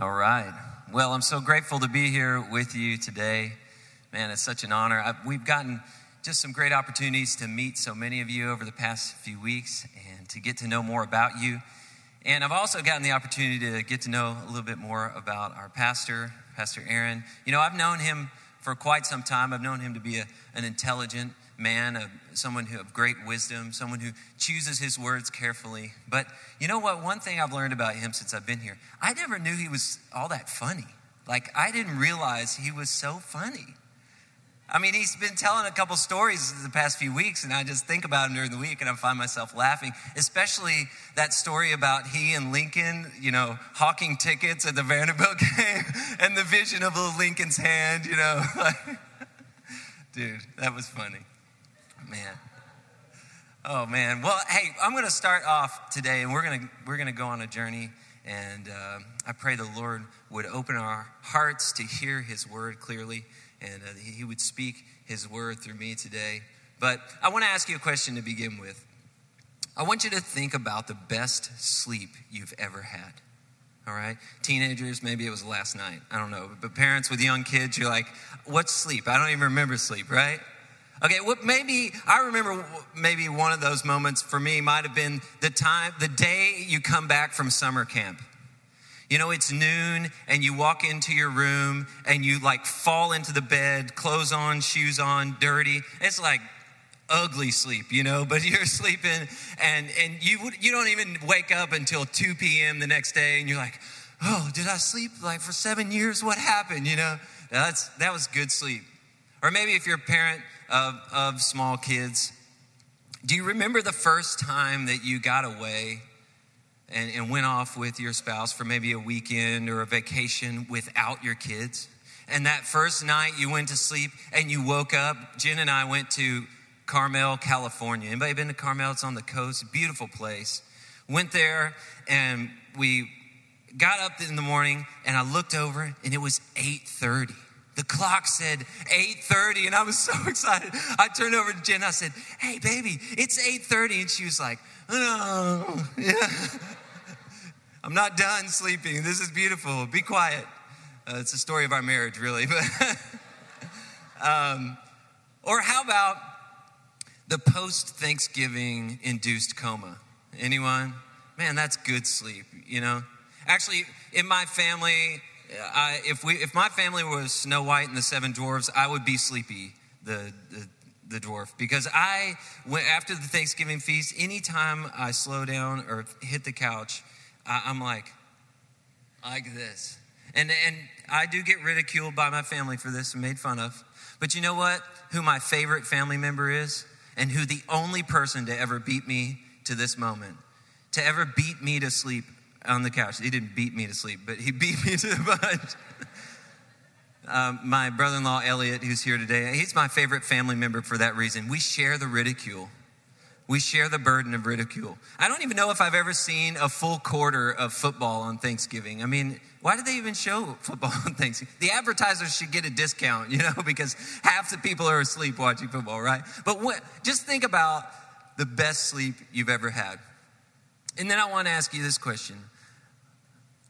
All right. Well, I'm so grateful to be here with you today. Man, it's such an honor. I, we've gotten just some great opportunities to meet so many of you over the past few weeks and to get to know more about you. And I've also gotten the opportunity to get to know a little bit more about our pastor, Pastor Aaron. You know, I've known him for quite some time. I've known him to be a, an intelligent man, a, someone who of great wisdom, someone who chooses his words carefully. But you know what? One thing I've learned about him since I've been here, I never knew he was all that funny. Like I didn't realize he was so funny. I mean, he's been telling a couple stories the past few weeks, and I just think about him during the week, and I find myself laughing. Especially that story about he and Lincoln, you know, hawking tickets at the Vanderbilt game, and the vision of Lincoln's hand. You know, dude, that was funny man. Oh man. Well, hey, I'm going to start off today, and we're going to we're going to go on a journey. And uh, I pray the Lord would open our hearts to hear His word clearly, and uh, He would speak His word through me today. But I want to ask you a question to begin with. I want you to think about the best sleep you've ever had. All right? Teenagers, maybe it was last night. I don't know. But parents with young kids, you're like, what's sleep? I don't even remember sleep, right? Okay, well, maybe I remember maybe one of those moments for me might have been the time, the day you come back from summer camp. You know, it's noon and you walk into your room and you like fall into the bed, clothes on, shoes on, dirty. It's like ugly sleep, you know, but you're sleeping and, and you, you don't even wake up until 2 p.m. the next day and you're like, oh, did I sleep like for seven years? What happened? You know, that's, that was good sleep. Or maybe if you're a parent, of, of small kids. Do you remember the first time that you got away and, and went off with your spouse for maybe a weekend or a vacation without your kids? And that first night you went to sleep and you woke up. Jen and I went to Carmel, California. Anybody been to Carmel? It's on the coast, beautiful place. Went there and we got up in the morning and I looked over and it was 8:30. The clock said 8:30 and I was so excited. I turned over to Jen. I said, "Hey, baby, it's 8:30." And she was like, "No, yeah. I'm not done sleeping. This is beautiful. Be quiet." Uh, it's the story of our marriage, really. But um, or how about the post Thanksgiving induced coma? Anyone? Man, that's good sleep. You know. Actually, in my family, I, if, we, if my family was Snow White and the Seven Dwarfs, I would be Sleepy, the, the, the dwarf. Because I, went, after the Thanksgiving feast, anytime I slow down or hit the couch, I, I'm like, like this. And, and I do get ridiculed by my family for this and made fun of. But you know what? Who my favorite family member is? And who the only person to ever beat me to this moment, to ever beat me to sleep on the couch. He didn't beat me to sleep, but he beat me to the punch. Um, my brother in law, Elliot, who's here today, he's my favorite family member for that reason. We share the ridicule. We share the burden of ridicule. I don't even know if I've ever seen a full quarter of football on Thanksgiving. I mean, why do they even show football on Thanksgiving? The advertisers should get a discount, you know, because half the people are asleep watching football, right? But what, just think about the best sleep you've ever had. And then I want to ask you this question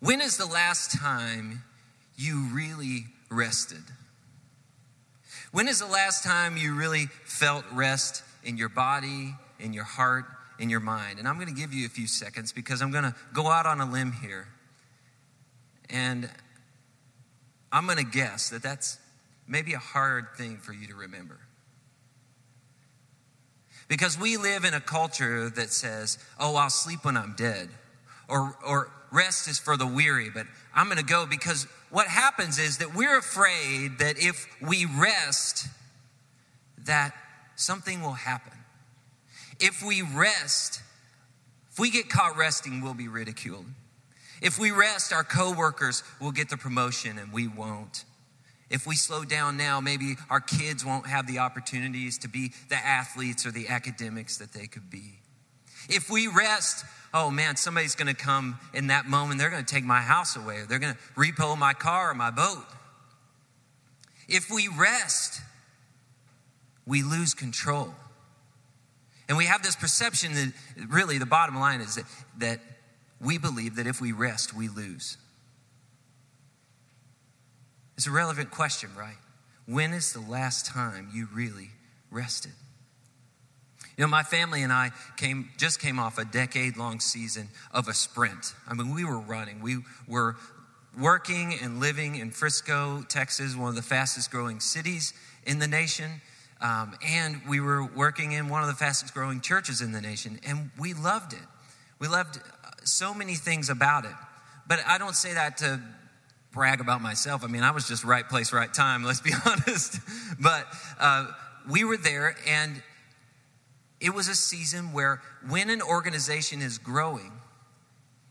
When is the last time you really rested? When is the last time you really felt rest in your body, in your heart, in your mind? And I'm going to give you a few seconds because I'm going to go out on a limb here. And I'm going to guess that that's maybe a hard thing for you to remember. Because we live in a culture that says, oh, I'll sleep when I'm dead. Or, or rest is for the weary, but I'm going to go because what happens is that we're afraid that if we rest, that something will happen. If we rest, if we get caught resting, we'll be ridiculed. If we rest, our coworkers will get the promotion and we won't. If we slow down now, maybe our kids won't have the opportunities to be the athletes or the academics that they could be. If we rest, oh man, somebody's going to come in that moment. They're going to take my house away. They're going to repo my car or my boat. If we rest, we lose control. And we have this perception that really the bottom line is that, that we believe that if we rest, we lose. It's a relevant question, right? When is the last time you really rested? You know, my family and I came just came off a decade long season of a sprint. I mean, we were running. We were working and living in Frisco, Texas, one of the fastest growing cities in the nation. Um, and we were working in one of the fastest growing churches in the nation. And we loved it. We loved uh, so many things about it. But I don't say that to brag about myself. I mean, I was just right place, right time, let's be honest. But uh, we were there, and it was a season where when an organization is growing,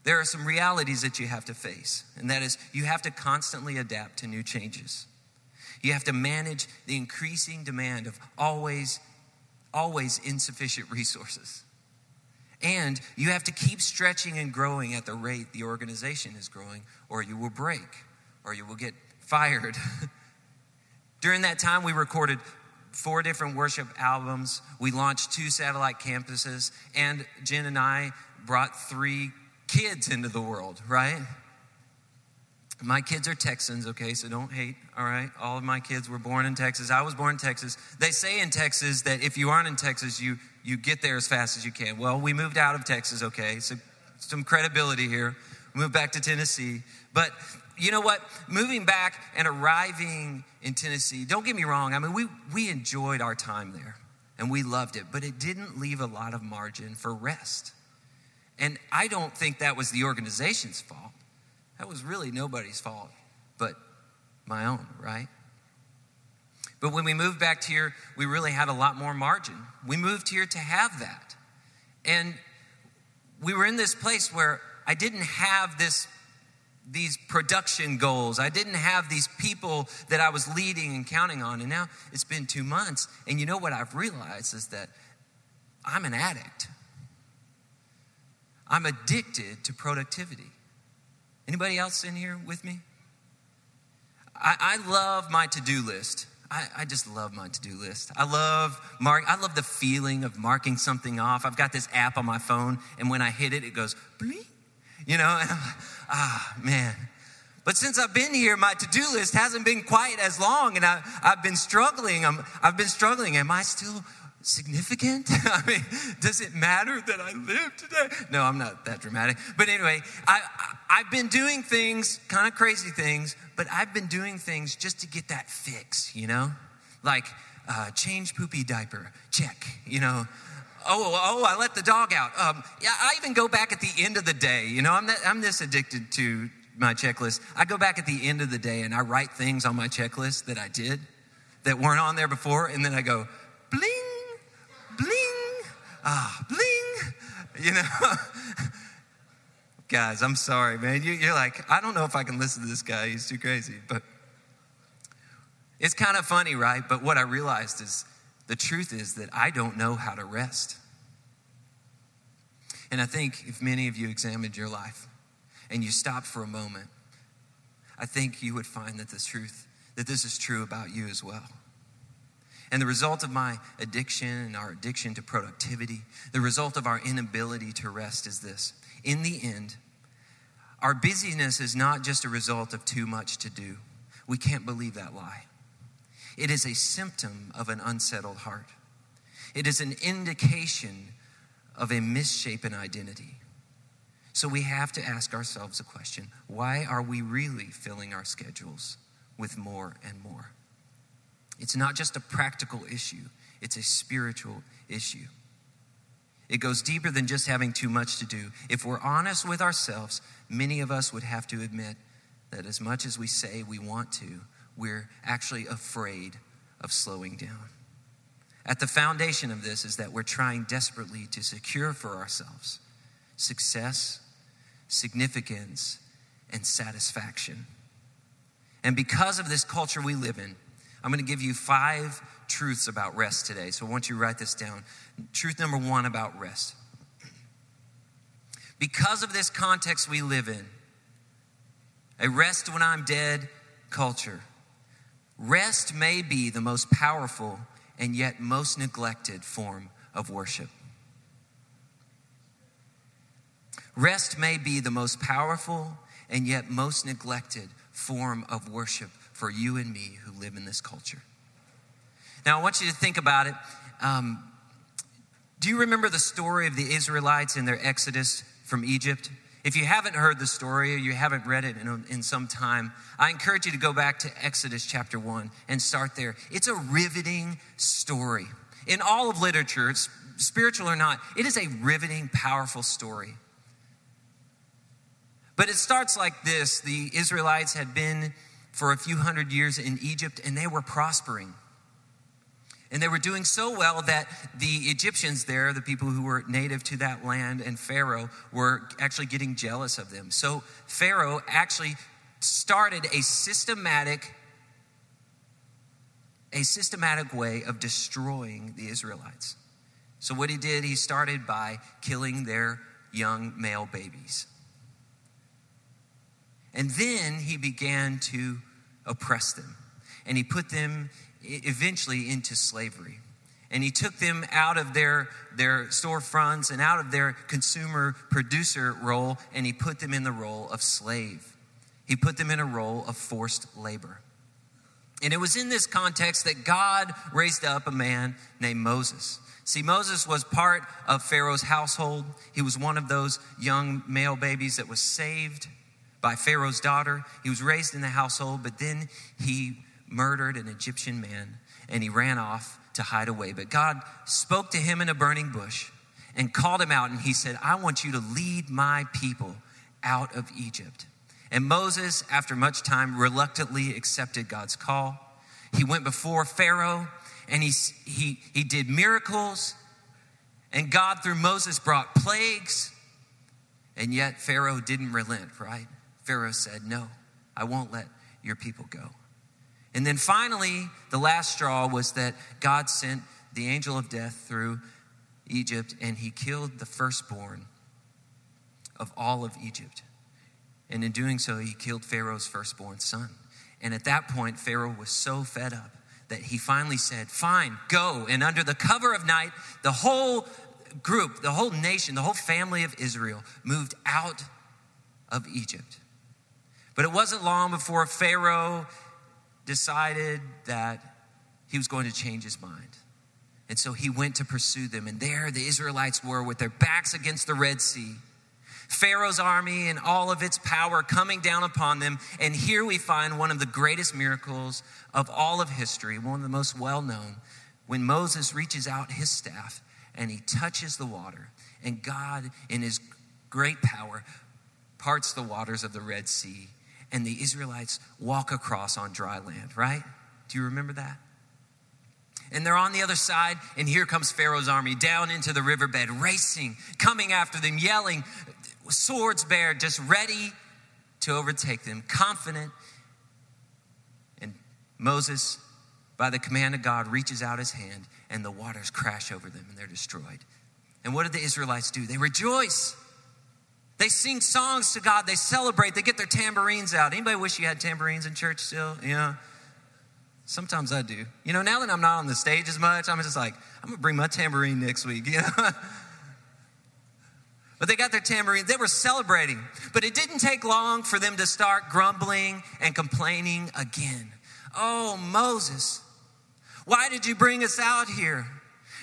there are some realities that you have to face. And that is, you have to constantly adapt to new changes. You have to manage the increasing demand of always, always insufficient resources. And you have to keep stretching and growing at the rate the organization is growing, or you will break, or you will get fired. During that time, we recorded four different worship albums. We launched two satellite campuses, and Jen and I brought three kids into the world, right? My kids are Texans, okay, so don't hate, all right? All of my kids were born in Texas. I was born in Texas. They say in Texas that if you aren't in Texas, you, you get there as fast as you can. Well, we moved out of Texas, okay, so some credibility here. Moved back to Tennessee. But you know what? Moving back and arriving in Tennessee, don't get me wrong. I mean, we, we enjoyed our time there and we loved it, but it didn't leave a lot of margin for rest. And I don't think that was the organization's fault. That was really nobody's fault but my own, right? But when we moved back here, we really had a lot more margin. We moved here to have that. And we were in this place where I didn't have this these production goals. I didn't have these people that I was leading and counting on. And now it's been 2 months and you know what I've realized is that I'm an addict. I'm addicted to productivity. Anybody else in here with me? I, I love my to-do list. I, I, just love my to-do list. I love mark. I love the feeling of marking something off. I've got this app on my phone, and when I hit it, it goes bling. You know, and I'm like, ah man. But since I've been here, my to-do list hasn't been quite as long, and I, I've been struggling. I'm, I've been struggling. Am I still significant? I mean, does it matter that I live today? No, I'm not that dramatic. But anyway, I, I, have been doing things, kind of crazy things, but I've been doing things just to get that fix, you know? Like, uh, change poopy diaper, check, you know? Oh, oh, I let the dog out. Um, yeah, I even go back at the end of the day. You know, I'm, that, I'm this addicted to my checklist. I go back at the end of the day and I write things on my checklist that I did that weren't on there before, and then I go, bling, bling, ah, bling, you know. Guys, I'm sorry, man. You, you're like, I don't know if I can listen to this guy. He's too crazy. But it's kind of funny, right? But what I realized is the truth is that I don't know how to rest. And I think if many of you examined your life and you stopped for a moment, I think you would find that this truth, that this is true about you as well. And the result of my addiction and our addiction to productivity, the result of our inability to rest is this. In the end, our busyness is not just a result of too much to do. We can't believe that lie. It is a symptom of an unsettled heart. It is an indication of a misshapen identity. So we have to ask ourselves a question why are we really filling our schedules with more and more? It's not just a practical issue, it's a spiritual issue. It goes deeper than just having too much to do. If we're honest with ourselves, many of us would have to admit that as much as we say we want to, we're actually afraid of slowing down. At the foundation of this is that we're trying desperately to secure for ourselves success, significance, and satisfaction. And because of this culture we live in, I'm going to give you five truths about rest today. So I want you to write this down. Truth number one about rest. Because of this context we live in, a rest when I'm dead culture, rest may be the most powerful and yet most neglected form of worship. Rest may be the most powerful and yet most neglected form of worship for you and me who live in this culture. Now, I want you to think about it. Um, do you remember the story of the Israelites in their exodus from Egypt? If you haven't heard the story or you haven't read it in, in, some time, I encourage you to go back to Exodus chapter 1 and start there. It's a riveting story. In all of literature, spiritual or not, it is a riveting, powerful story. But it starts like this the Israelites had been for a few hundred years in Egypt and they were prospering. And they were doing so well that the Egyptians there, the people who were native to that land, and Pharaoh were actually getting jealous of them. So Pharaoh actually started a systematic a systematic way of destroying the Israelites. So what he did, he started by killing their young male babies. And then he began to oppress them. And he put them eventually into slavery. And he took them out of their, their storefronts and out of their consumer producer role, and he put them in the role of slave. He put them in a role of forced labor. And it was in this context that God raised up a man named Moses. See, Moses was part of Pharaoh's household. He was one of those young male babies that was saved by Pharaoh's daughter. He was raised in the household, but then he murdered an Egyptian man and he ran off to hide away. But God spoke to him in a burning bush and called him out, and he said, I want you to lead my people out of Egypt. And Moses, after much time, reluctantly accepted God's call. He went before Pharaoh and he, he, he did miracles. And God, through Moses, brought plagues. And yet Pharaoh didn't relent, right? Pharaoh said, No, I won't let your people go. And then finally, the last straw was that God sent the angel of death through Egypt and he killed the firstborn of all of Egypt. And in doing so, he killed Pharaoh's firstborn son. And at that point, Pharaoh was so fed up that he finally said, Fine, go. And under the cover of night, the whole group, the whole nation, the whole family of Israel moved out of Egypt. But it wasn't long before Pharaoh decided that he was going to change his mind. And so he went to pursue them. And there the Israelites were with their backs against the Red Sea. Pharaoh's army and all of its power coming down upon them. And here we find one of the greatest miracles of all of history, one of the most well known, when Moses reaches out his staff and he touches the water. And God, in his great power, parts the waters of the Red Sea and the Israelites walk across on dry land, right? Do you remember that? And they're on the other side, and here comes Pharaoh's army down into the riverbed, racing, coming after them, yelling, swords bare, just ready to overtake them, confident. And Moses, by the command of God, reaches out his hand, and the waters crash over them, and they're destroyed. And what did the Israelites do? They rejoice. They sing songs to God. They celebrate. They get their tambourines out. Anybody wish you had tambourines in church still? Yeah. Sometimes I do. You know, now that I'm not on the stage as much, I'm just like, I'm gonna bring my tambourine next week. You know? but they got their tambourine. They were celebrating. But it didn't take long for them to start grumbling and complaining again. Oh, Moses, why did you bring us out here?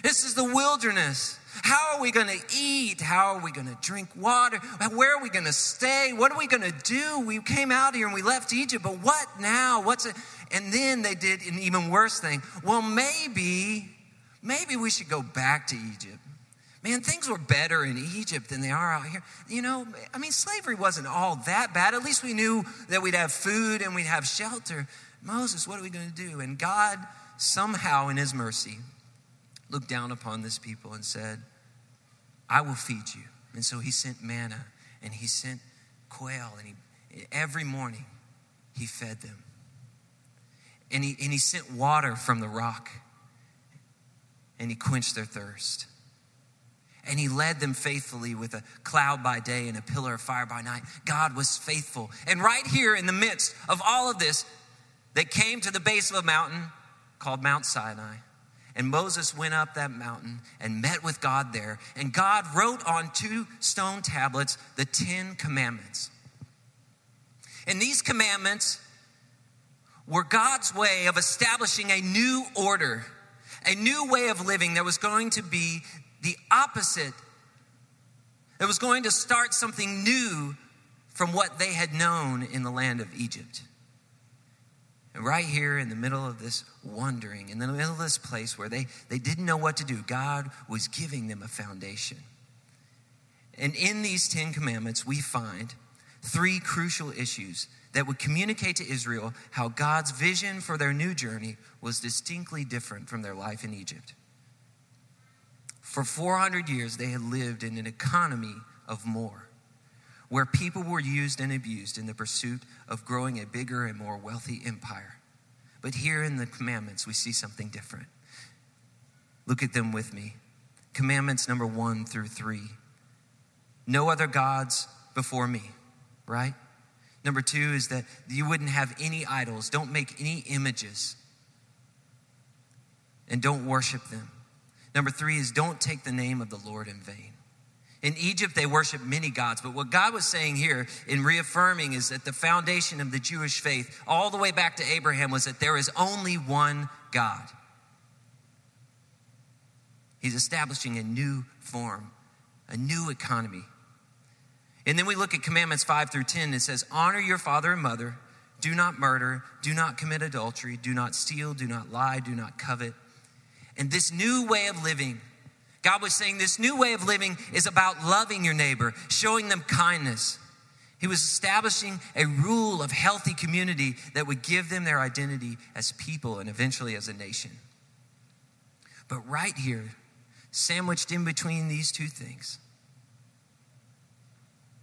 This is the wilderness. How are we going to eat? How are we going to drink water? Where are we going to stay? What are we going to do? We came out here and we left Egypt, but what now? What's it? And then they did an even worse thing. Well, maybe, maybe we should go back to Egypt. Man, things were better in Egypt than they are out here. You know, I mean, slavery wasn't all that bad. At least we knew that we'd have food and we'd have shelter. Moses, what are we going to do? And God, somehow in his mercy, looked down upon this people and said, I will feed you. And so he sent manna and he sent quail and he, every morning he fed them. And he, and he sent water from the rock and he quenched their thirst. And he led them faithfully with a cloud by day and a pillar of fire by night. God was faithful. And right here in the midst of all of this, they came to the base of a mountain called Mount Sinai. And Moses went up that mountain and met with God there. And God wrote on two stone tablets the Ten Commandments. And these commandments were God's way of establishing a new order, a new way of living that was going to be the opposite, that was going to start something new from what they had known in the land of Egypt. Right here in the middle of this wandering, in the middle of this place where they, they didn't know what to do, God was giving them a foundation. And in these Ten Commandments, we find three crucial issues that would communicate to Israel how God's vision for their new journey was distinctly different from their life in Egypt. For 400 years, they had lived in an economy of more, where people were used and abused in the pursuit of growing a bigger and more wealthy empire. But here in the commandments, we see something different. Look at them with me. Commandments number one through three. No other gods before me, right? Number two is that you wouldn't have any idols. Don't make any images. And don't worship them. Number three is don't take the name of the Lord in vain. In Egypt, they worshiped many gods, but what God was saying here in reaffirming is that the foundation of the Jewish faith, all the way back to Abraham, was that there is only one God. He's establishing a new form, a new economy. And then we look at commandments 5 through 10. It says, Honor your father and mother, do not murder, do not commit adultery, do not steal, do not lie, do not covet. And this new way of living, God was saying this new way of living is about loving your neighbor, showing them kindness. He was establishing a rule of healthy community that would give them their identity as people and eventually as a nation. But right here, sandwiched in between these two things,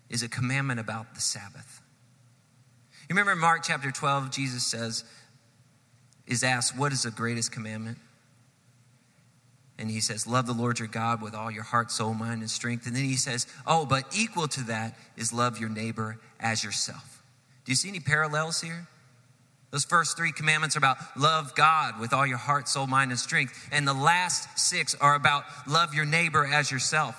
is a commandment about the Sabbath. You remember in Mark chapter 12, Jesus says, is asked, What is the greatest commandment? And he says, Love the Lord your God with all your heart, soul, mind, and strength. And then he says, Oh, but equal to that is love your neighbor as yourself. Do you see any parallels here? Those first three commandments are about love God with all your heart, soul, mind, and strength. And the last six are about love your neighbor as yourself.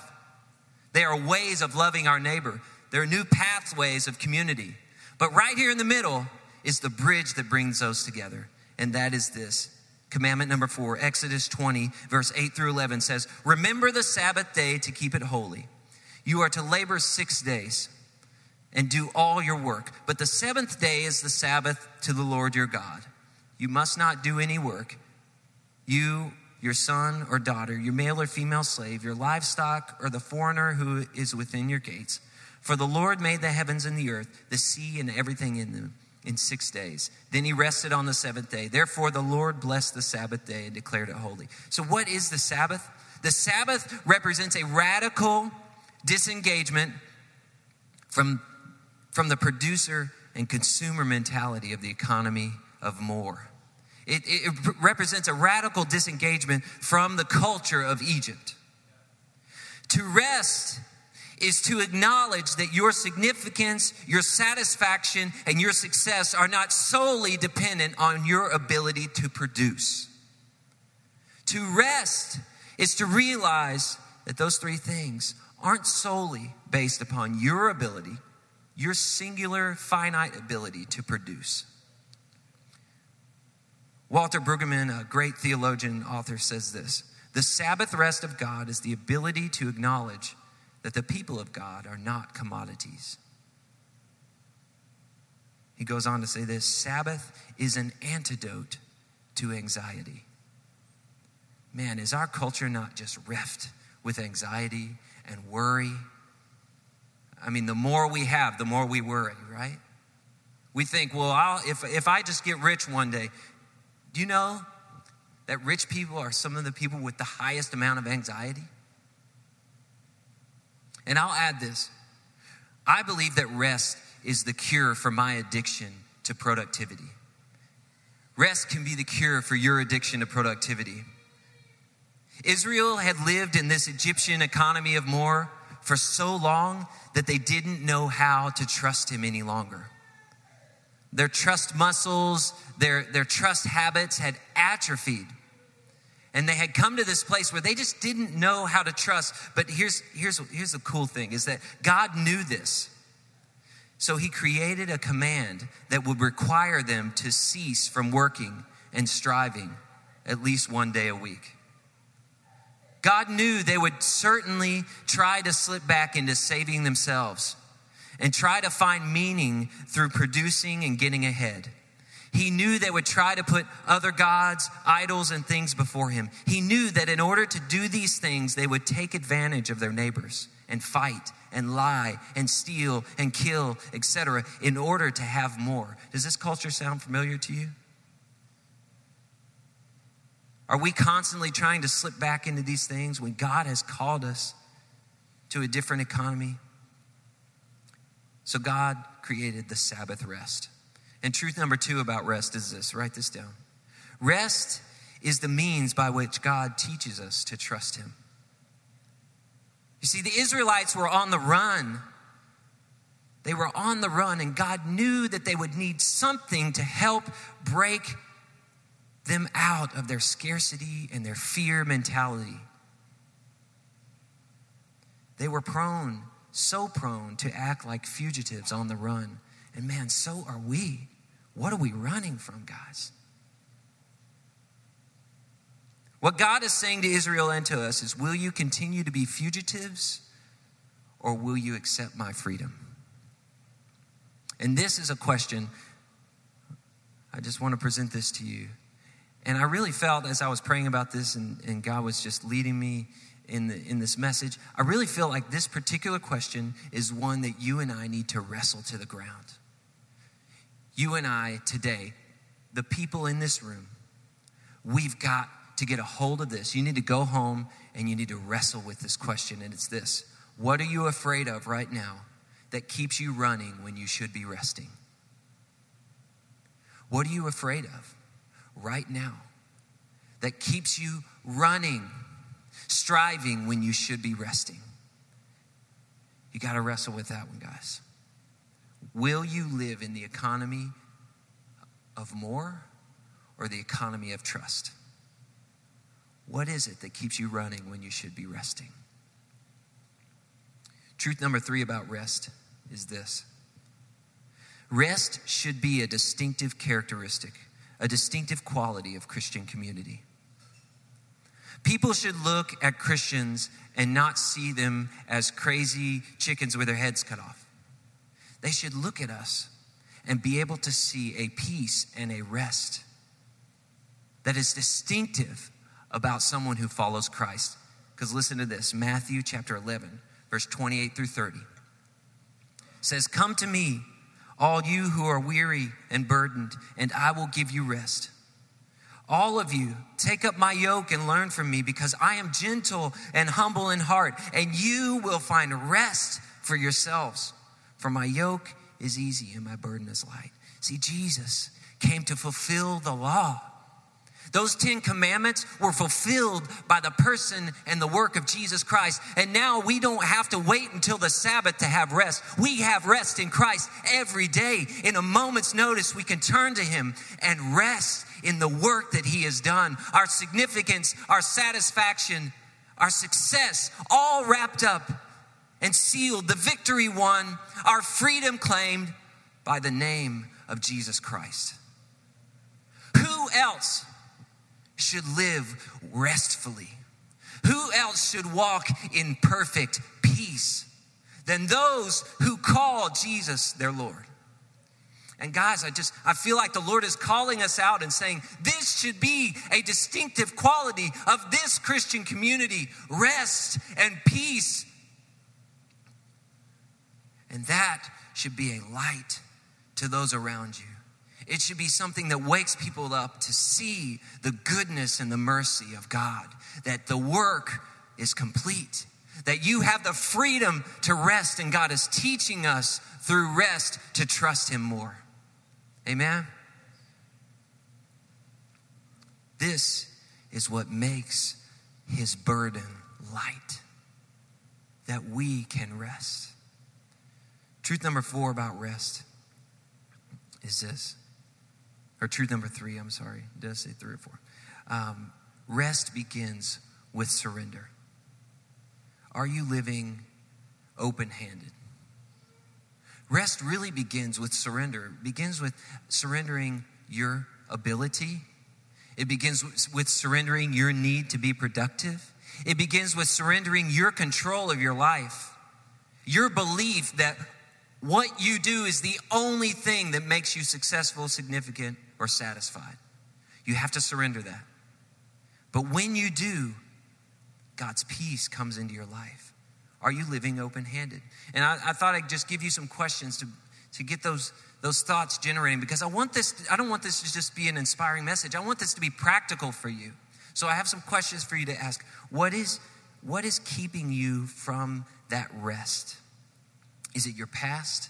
They are ways of loving our neighbor, there are new pathways of community. But right here in the middle is the bridge that brings those together. And that is this Commandment number four, Exodus 20, verse 8 through 11 says, Remember the Sabbath day to keep it holy. You are to labor six days and do all your work. But the seventh day is the Sabbath to the Lord your God. You must not do any work. You, your son or daughter, your male or female slave, your livestock, or the foreigner who is within your gates. For the Lord made the heavens and the earth, the sea, and everything in them in six days. Then he rested on the seventh day. Therefore, the Lord blessed the Sabbath day and declared it holy. So, what is the Sabbath? The Sabbath represents a radical disengagement from, from the producer and consumer mentality of the economy of more. It, it represents a radical disengagement from the culture of Egypt. To rest is to acknowledge that your significance, your satisfaction, and your success are not solely dependent on your ability to produce. To rest is to realize that those three things aren't solely based upon your ability, your singular finite ability to produce. Walter Brueggemann, a great theologian author, says this The Sabbath rest of God is the ability to acknowledge that the people of God are not commodities. He goes on to say this Sabbath is an antidote to anxiety. Man, is our culture not just reft with anxiety and worry? I mean, the more we have, the more we worry, right? We think, well, I'll, if, if I just get rich one day, do you know that rich people are some of the people with the highest amount of anxiety? And I'll add this I believe that rest is the cure for my addiction to productivity. Rest can be the cure for your addiction to productivity. Israel had lived in this Egyptian economy of more for so long that they didn't know how to trust him any longer. Their trust muscles, their, their trust habits had atrophied. And they had come to this place where they just didn't know how to trust. But here's, here's, here's the cool thing is that God knew this. So he created a command that would require them to cease from working and striving at least one day a week. God knew they would certainly try to slip back into saving themselves and try to find meaning through producing and getting ahead. He knew they would try to put other gods, idols, and things before him. He knew that in order to do these things, they would take advantage of their neighbors and fight and lie and steal and kill, etc., in order to have more. Does this culture sound familiar to you? Are we constantly trying to slip back into these things when God has called us to a different economy? So, God created the Sabbath rest. And truth number two about rest is this write this down. Rest is the means by which God teaches us to trust Him. You see, the Israelites were on the run. They were on the run, and God knew that they would need something to help break them out of their scarcity and their fear mentality. They were prone, so prone to act like fugitives on the run. And man, so are we. What are we running from, guys? What God is saying to Israel and to us is Will you continue to be fugitives or will you accept my freedom? And this is a question. I just want to present this to you. And I really felt as I was praying about this and, and God was just leading me in, the, in this message, I really feel like this particular question is one that you and I need to wrestle to the ground. You and I today, the people in this room, we've got to get a hold of this. You need to go home and you need to wrestle with this question. And it's this What are you afraid of right now that keeps you running when you should be resting? What are you afraid of? right now that keeps you running, striving when you should be resting? You got to wrestle with that one, guys. Will you live in the economy of more or the economy of trust? What is it that keeps you running when you should be resting? Truth number three about rest is this rest should be a distinctive characteristic a distinctive quality of Christian community. People should look at Christians and not see them as crazy chickens with their heads cut off. They should look at us and be able to see a peace and a rest that is distinctive about someone who follows Christ. Because listen to this Matthew chapter 11, verse 28 through 30 says, Come to me all you who are weary and burdened, and I will give you rest. All of you, take up my yoke and learn from me, because I am gentle and humble in heart, and you will find rest for yourselves. For my yoke is easy and my burden is light. See, Jesus came to fulfill the law. Those 10 commandments were fulfilled by the person and the work of Jesus Christ. And now we don't have to wait until the Sabbath to have rest. We have rest in Christ every day. In a moment's notice, we can turn to Him and rest in the work that He has done. Our significance, our satisfaction, our success, all wrapped up and sealed, the victory won, our freedom claimed by the name of Jesus Christ. Who else should live restfully? Who else should walk in perfect peace than those who call Jesus their Lord? And guys, I just I feel like the Lord is calling us out and saying this should be a distinctive quality of this Christian community, rest and peace. And that should be a light to those around you. It should be something that wakes people up to see the goodness and the mercy of God, that the work is complete, that you have the freedom to rest, and God is teaching us through rest to trust Him more. Amen? This is what makes His burden light, that we can rest. Truth number four about rest is this or truth number three, I'm sorry. Did I say three or four? Um, rest begins with surrender. Are you living open handed? Rest really begins with surrender. It begins with surrendering your ability. It begins with surrendering your need to be productive. It begins with surrendering your control of your life. Your belief that what you do is the only thing that makes you successful, significant, or satisfied. You have to surrender that. But when you do, God's peace comes into your life. Are you living open handed? And I, I, thought I'd just give you some questions to, to get those, those thoughts generating because I want this, I don't want this to just be an inspiring message. I want this to be practical for you. So I have some questions for you to ask. What is, what is keeping you from that rest? Is it your past?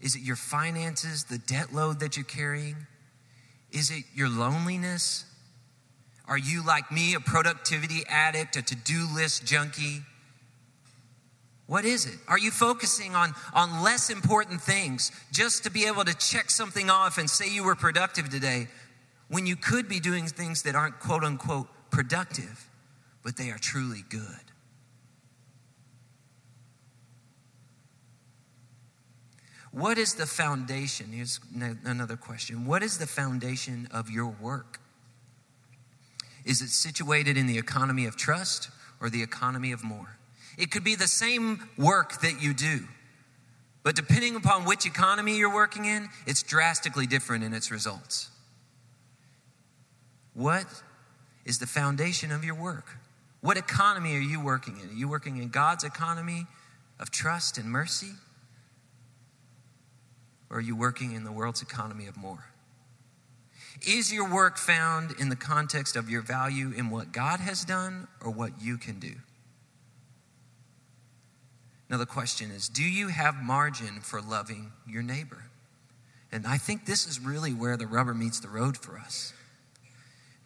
Is it your finances, the debt load that you're carrying? Is it your loneliness? Are you like me, a productivity addict, a to do list junkie? What is it? Are you focusing on, on less important things just to be able to check something off and say you were productive today when you could be doing things that aren't quote unquote productive, but they are truly good? What is the foundation? Here's another question. What is the foundation of your work? Is it situated in the economy of trust or the economy of more? It could be the same work that you do, but depending upon which economy you're working in, it's drastically different in its results. What is the foundation of your work? What economy are you working in? Are you working in God's economy of trust and mercy? Or are you working in the world's economy of more? Is your work found in the context of your value in what God has done or what you can do? Now, the question is do you have margin for loving your neighbor? And I think this is really where the rubber meets the road for us.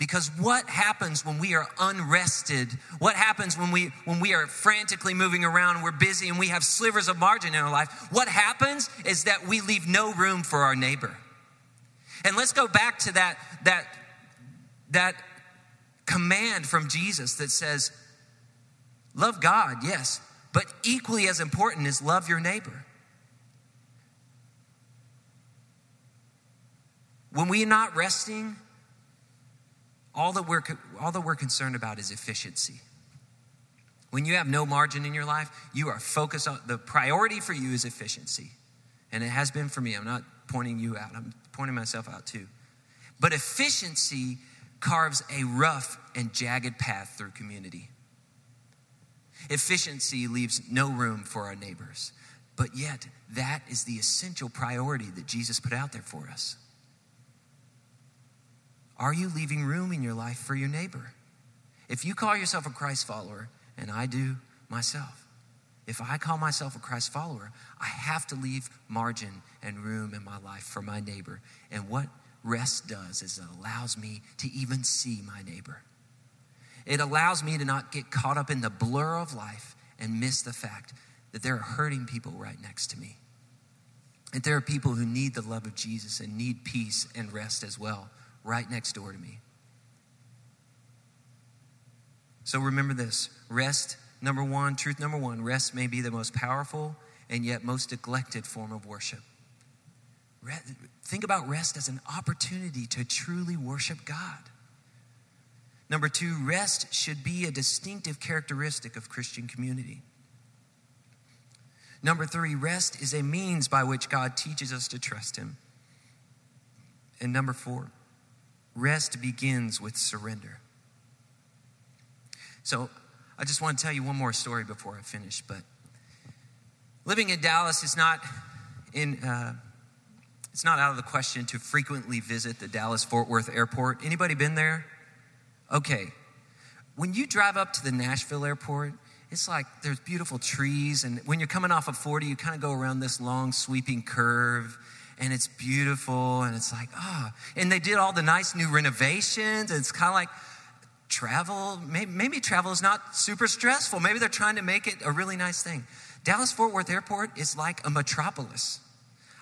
Because what happens when we are unrested? What happens when we when we are frantically moving around we're busy and we have slivers of margin in our life? What happens is that we leave no room for our neighbor. And let's go back to that that that command from Jesus that says love God, yes, but equally as important is love your neighbor. When we're not resting, all that we're, all that we're concerned about is efficiency. When you have no margin in your life, you are focused on the priority for you is efficiency. And it has been for me. I'm not pointing you out, I'm pointing myself out too. But efficiency carves a rough and jagged path through community. Efficiency leaves no room for our neighbors. But yet, that is the essential priority that Jesus put out there for us. Are you leaving room in your life for your neighbor? If you call yourself a Christ follower, and I do myself, if I call myself a Christ follower, I have to leave margin and room in my life for my neighbor. And what rest does is it allows me to even see my neighbor. It allows me to not get caught up in the blur of life and miss the fact that there are hurting people right next to me. That there are people who need the love of Jesus and need peace and rest as well right next door to me. So remember this rest, number one, truth number one rest may be the most powerful and yet most neglected form of worship. Think about rest as an opportunity to truly worship God. Number two, rest should be a distinctive characteristic of Christian community. Number three, rest is a means by which God teaches us to trust Him. And number four, Rest begins with surrender. So, I just want to tell you one more story before I finish. But living in Dallas is not in. Uh, it's not out of the question to frequently visit the Dallas Fort Worth airport. Anybody been there? Okay. When you drive up to the Nashville airport, it's like there's beautiful trees, and when you're coming off of 40, you kind of go around this long sweeping curve and it's beautiful and it's like, ah. Oh. And they did all the nice new renovations. And it's kind of like travel, maybe, maybe travel is not super stressful. Maybe they're trying to make it a really nice thing. Dallas Fort Worth Airport is like a metropolis.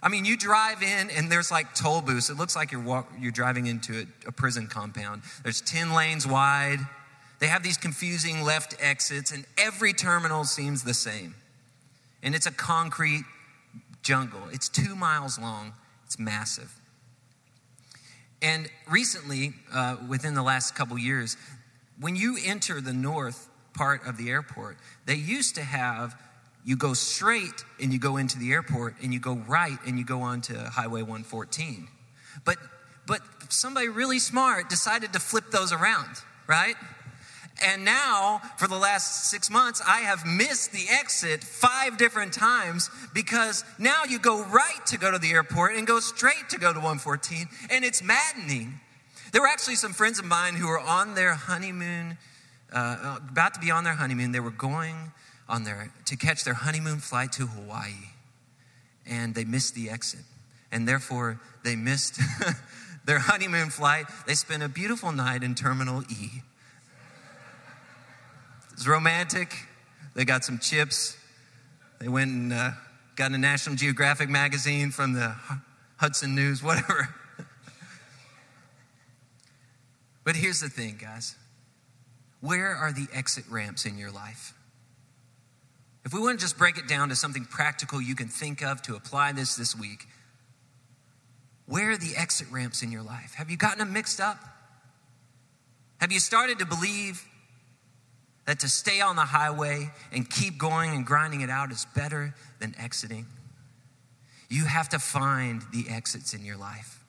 I mean, you drive in and there's like toll booths. It looks like you're, walk, you're driving into a, a prison compound. There's 10 lanes wide. They have these confusing left exits, and every terminal seems the same. And it's a concrete jungle. It's two miles long, it's massive. And recently, uh, within the last couple years, when you enter the north part of the airport, they used to have you go straight and you go into the airport, and you go right and you go onto Highway 114. But but somebody really smart decided to flip those around, right? And now, for the last six months, I have missed the exit five different times because now you go right to go to the airport and go straight to go to 114, and it's maddening. There were actually some friends of mine who were on their honeymoon, uh, about to be on their honeymoon. They were going on their to catch their honeymoon flight to Hawaii, and they missed the exit, and therefore they missed their honeymoon flight. They spent a beautiful night in Terminal E was romantic. They got some chips. They went and uh, got a National Geographic magazine from the Hudson News, whatever. but here's the thing, guys where are the exit ramps in your life? If we want to just break it down to something practical you can think of to apply this this week, where are the exit ramps in your life? Have you gotten them mixed up? Have you started to believe that to stay on the highway and keep going and grinding it out is better than exiting. You have to find the exits in your life.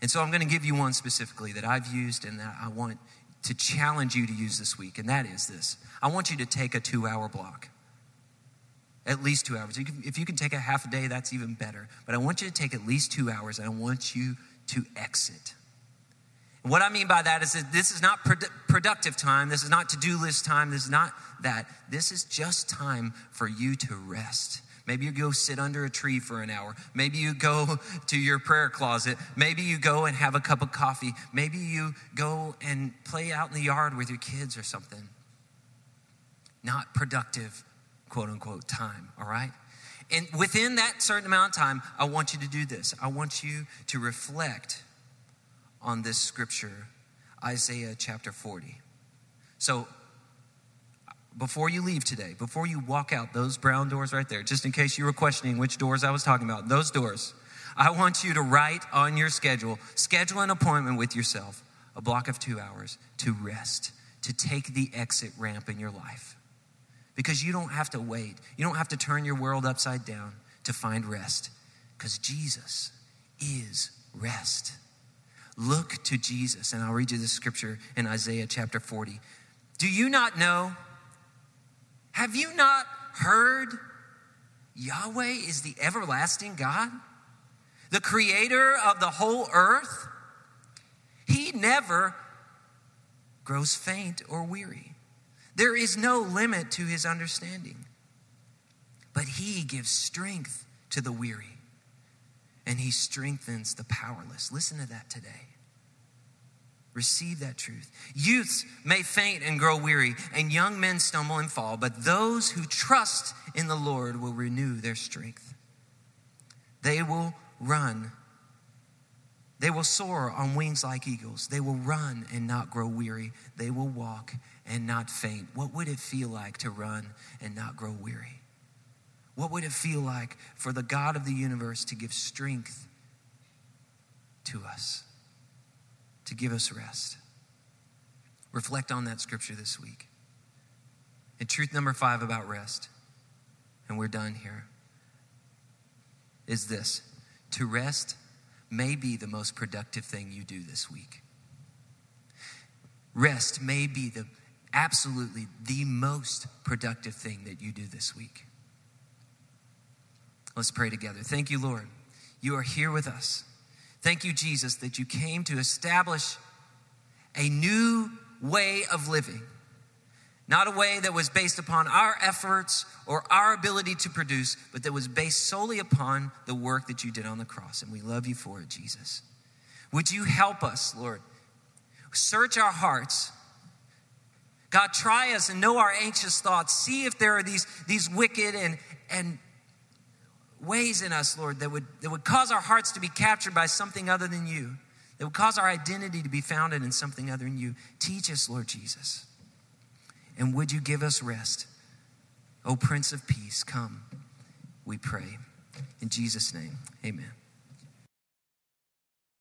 And so I'm going to give you one specifically that I've used and that I want to challenge you to use this week, and that is this I want you to take a two hour block. At least two hours. if you can take a half a day, that's even better. But I want you to take at least two hours, and I want you to exit. What I mean by that is that this is not productive time. This is not to do list time. This is not that. This is just time for you to rest. Maybe you go sit under a tree for an hour. Maybe you go to your prayer closet. Maybe you go and have a cup of coffee. Maybe you go and play out in the yard with your kids or something. Not productive, quote unquote, time, all right? And within that certain amount of time, I want you to do this. I want you to reflect on this scripture, Isaiah chapter 40. So, before you leave today, before you walk out those brown doors right there, just in case you were questioning which doors I was talking about, those doors, I want you to write on your schedule, schedule an appointment with yourself, a block of two hours to rest, to take the exit ramp in your life. Because you don't have to wait, you don't have to turn your world upside down to find rest, because Jesus is rest. Look to Jesus. And I'll read you the scripture in Isaiah chapter 40. Do you not know? Have you not heard? Yahweh is the everlasting God, the creator of the whole earth. He never grows faint or weary. There is no limit to his understanding. But he gives strength to the weary and he strengthens the powerless. Listen to that today. Receive that truth. Youths may faint and grow weary, and young men stumble and fall, but those who trust in the Lord will renew their strength. They will run. They will soar on wings like eagles. They will run and not grow weary. They will walk and not faint. What would it feel like to run and not grow weary? What would it feel like for the God of the universe to give strength to us, to give us rest? Reflect on that scripture this week. And truth number five about rest, and we're done here, is this to rest may be the most productive thing you do this week. Rest may be the absolutely the most productive thing that you do this week. Let's pray together. Thank you, Lord. You are here with us. Thank you, Jesus, that you came to establish a new way of living. Not a way that was based upon our efforts or our ability to produce, but that was based solely upon the work that you did on the cross. And we love you for it, Jesus. Would you help us, Lord? Search our hearts. God, try us and know our anxious thoughts. See if there are these, these wicked and, and ways in us, Lord, that would, that would cause our hearts to be captured by something other than you, that would cause our identity to be founded in something other than you. Teach us, Lord Jesus. And would you give us rest? O Prince of Peace, come, we pray. In Jesus' name, amen.